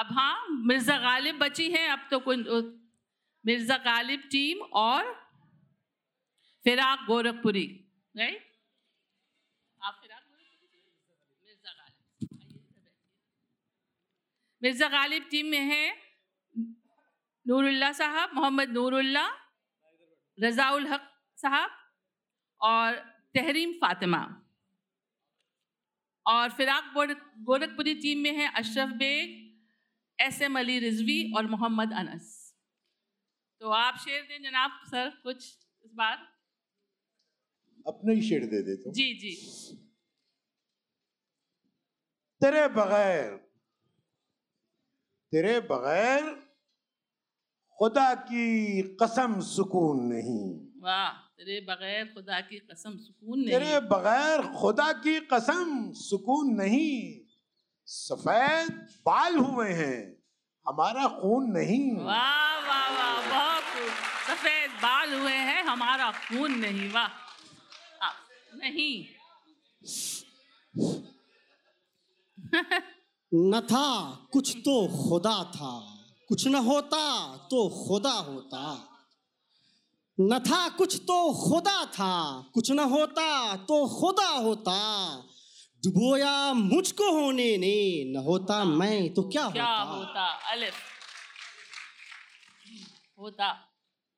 अब हाँ मिर्ज़ा गालिब बची हैं, अब तो कोई मिर्ज़ा गालिब टीम और फिराक गोरखपुरी राइट मिर्ज़ा गालिब। मिर्ज़ा गालिब टीम में है नूरुल्ला साहब, मोहम्मद नूरुल्ला रजाउल हक साहब और तहरीम फातिमा और फिराक गोरखपुरी टीम में है अशरफ बेग एस एम अली रिजवी और मोहम्मद अनस। तो आप शेर दें जनाब सर कुछ इस बार? अपने ही शेर दे देता जी जी। तेरे बगैर तेरे बगैर खुदा की कसम सुकून नहीं। वाह तेरे बगैर खुदा की कसम सुकून नहीं। तेरे बगैर खुदा की कसम सुकून नहीं। सफ़ेद बाल हुए हैं। हमारा खून नहीं। वाह वाह वाह बहुत सफ़ेद बाल हुए हैं हमारा खून नहीं वाह। नहीं। न था कुछ तो खुदा था। कुछ न होता तो खुदा होता। न था कुछ तो खुदा था। कुछ न होता तो खुदा होता। डुबोया मुझको होने ने न होता मैं तो क्या क्या होता? होता? अलिफ। होता।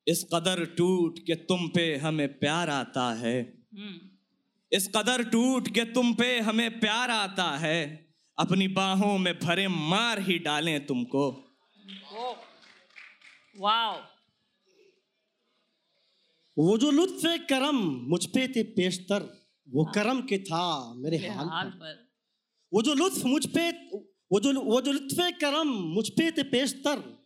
इस कदर टूट के तुम पे हमें प्यार आता है। हम्म। इस कदर टूट के तुम पे हमें प्यार आता है। अपनी बाहों में भरे मार ही डालें तुमको। वाओ। वो जो लुत्फ करम मुझ पे थे पेशतर वो करम के था मेरे हाल हाल पर। वो जो लुत्फ मुझ पे वो जो वो जो लुत्फ करम मुझ पे थे पेशतर।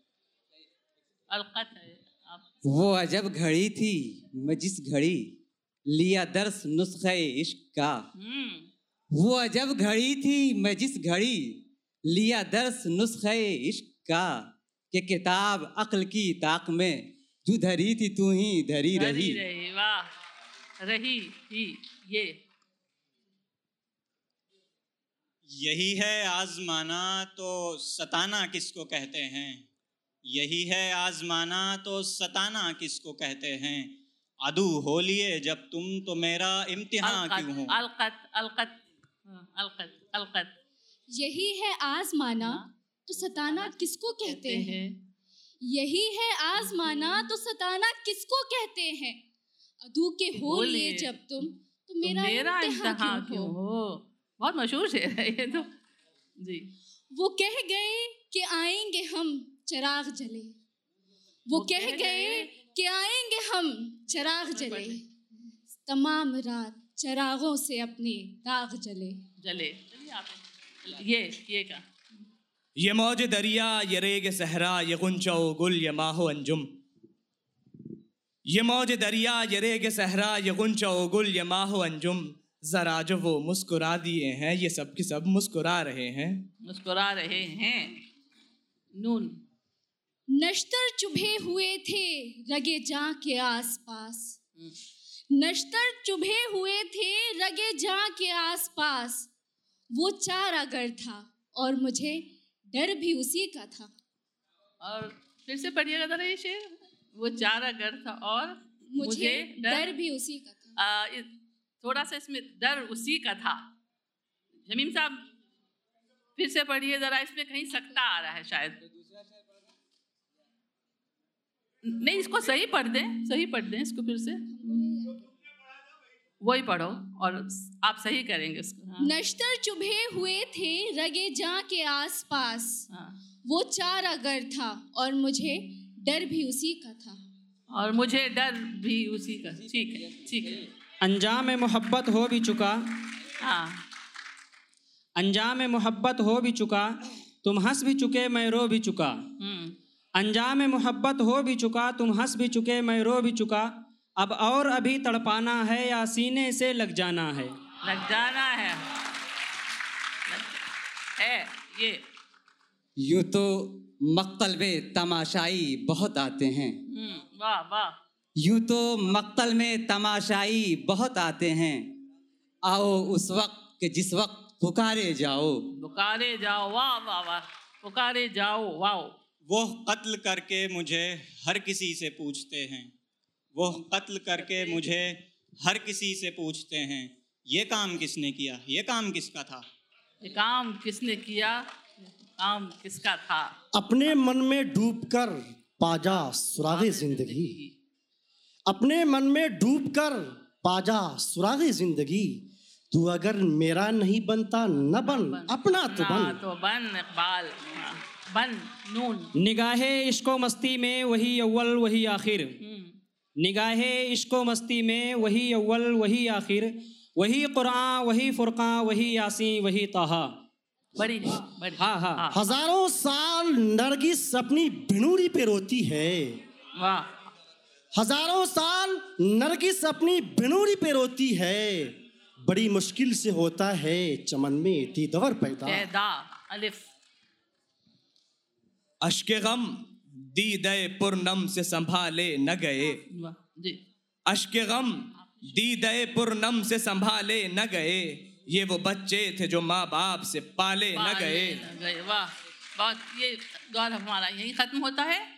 अलकत है आप वो अजब घड़ी थी मैं जिस घड़ी लिया दर्स नुस्खे इश्क का। हम्म। वो अजब घड़ी थी मैं जिस घड़ी लिया दर्स नुस्खे इश्क का। कि किताब अक्ल की ताक में जो धरी थी तू ही धरी रही। रही रही ही ये। यही है आजमाना तो सताना किसको कहते हैं? यही है आजमाना तो सताना किसको कहते हैं? अदू हो लिए जब तुम तो मेरा इम्तिहान क्यों हो? अलकत अलकत हाँ, अलकत अलकत। यही है आजमाना तो सताना किसको कहते हैं? यही है आजमाना तो सताना किसको कहते हैं? अदू के हो लिए जब तुम तो तो मेरा, मेरा इम्तिहान क्यों हो हो? बहुत मशहूर शेर है ये तो। जी। वो कह गए कि आएँगे हम चिराग जले। वो कह गए कि आएँगे हम चिराग जले। तमाम रात चिरागों से अपने दाग जले। जले। ये ये का। ये मौज दरिया ये रेग सहरा ये गुंचो गुल ये माहो अंजुम। ये मौज दरिया ये रेग सहरा ये गुंचो गुल ये माहो अंजुम। जरा जो वो मुस्कुरा दिए हैं ये सब के सब मुस्कुरा रहे हैं। मुस्कुरा रहे हैं। नून। नश्तर चुभे हुए थे रगे जा के आसपास। नश्तर चुभे हुए थे रगे जा के आसपास। वो चार अगर था और मुझे डर भी उसी का था। और फिर से पढ़िएगा जरा ये शेर। वो चार अगर था और मुझे डर भी उसी का था। आ, थोड़ा सा इसमें डर उसी का था। ज़मीन साहब फिर से पढ़िए जरा इसमें कहीं सकता आ रहा है शायद। नहीं इसको सही पढ़ दें सही पढ़ दें इसको फिर से। वही पढ़ो और आप सही करेंगे इसको हाँ, नश्तर चुभे हुए थे रगे जा के आसपास। हाँ। वो चार अगर था और मुझे डर भी उसी का था। और मुझे डर भी उसी का। ठीक है ठीक है। अंजाम मोहब्बत हो भी चुका। हाँ। अंजाम मोहब्बत हो भी चुका। तुम हंस भी चुके मैं रो भी चुका। हम्म। अंजाम मोहब्बत हो भी चुका तुम हंस भी चुके मैं रो भी चुका। अब और अभी तड़पाना है या सीने से लग जाना है? लग जाना है। लग- है ये। यूँ तो मक्तल में तमाशाई बहुत आते हैं। हम्म वाह वाह। यूँ तो मक्तल में तमाशाई बहुत आते हैं। आओ उस वक्त के जिस वक्त पुकारे जाओ। पुकारे जाओ वाह वाह वाह। पुकारे जाओ वाह वो कत्ल करके मुझे हर किसी से पूछते हैं। वो कत्ल करके मुझे हर किसी से पूछते हैं ये काम किसने किया? ये काम किसका था? ये काम किसने किया? काम किसका था? अपने मन में डूबकर पाजा सुरागे ज़िंदगी। अपने मन में डूबकर पाजा सुरागे ज़िंदगी। तू अगर मेरा नहीं बनता न बन अपना तो बन। तो बन इकबाल बन नून। निगाहे इश्को मस्ती में वही अव्वल वही आखिर। हम्म, निगाहे इश्को मस्ती में वही अव्वल वही आखिर। वही कुरान वही फुरकान वही यासीन वही ताहा। बड़ी बड़ी हाँ हाँ। हज़ारों साल नरगिस अपनी भिनूरी पे रोती है। वाह। हज़ारों साल नरगिस अपनी भिनूरी पे रोती है। बड़ी मुश्किल से होता है चमन में दीदवर पैदा। पैदा अलिफ। अश्क गम दीदे पुरनम से संभाले न गए। वाह जी। अश्क गम दीदे पुरनम से संभाले न गए। ये वो बच्चे थे जो माँ बाप से पाले न पाले गए। न गए। वाह बहुत ये गौर हमारा यही खत्म होता है।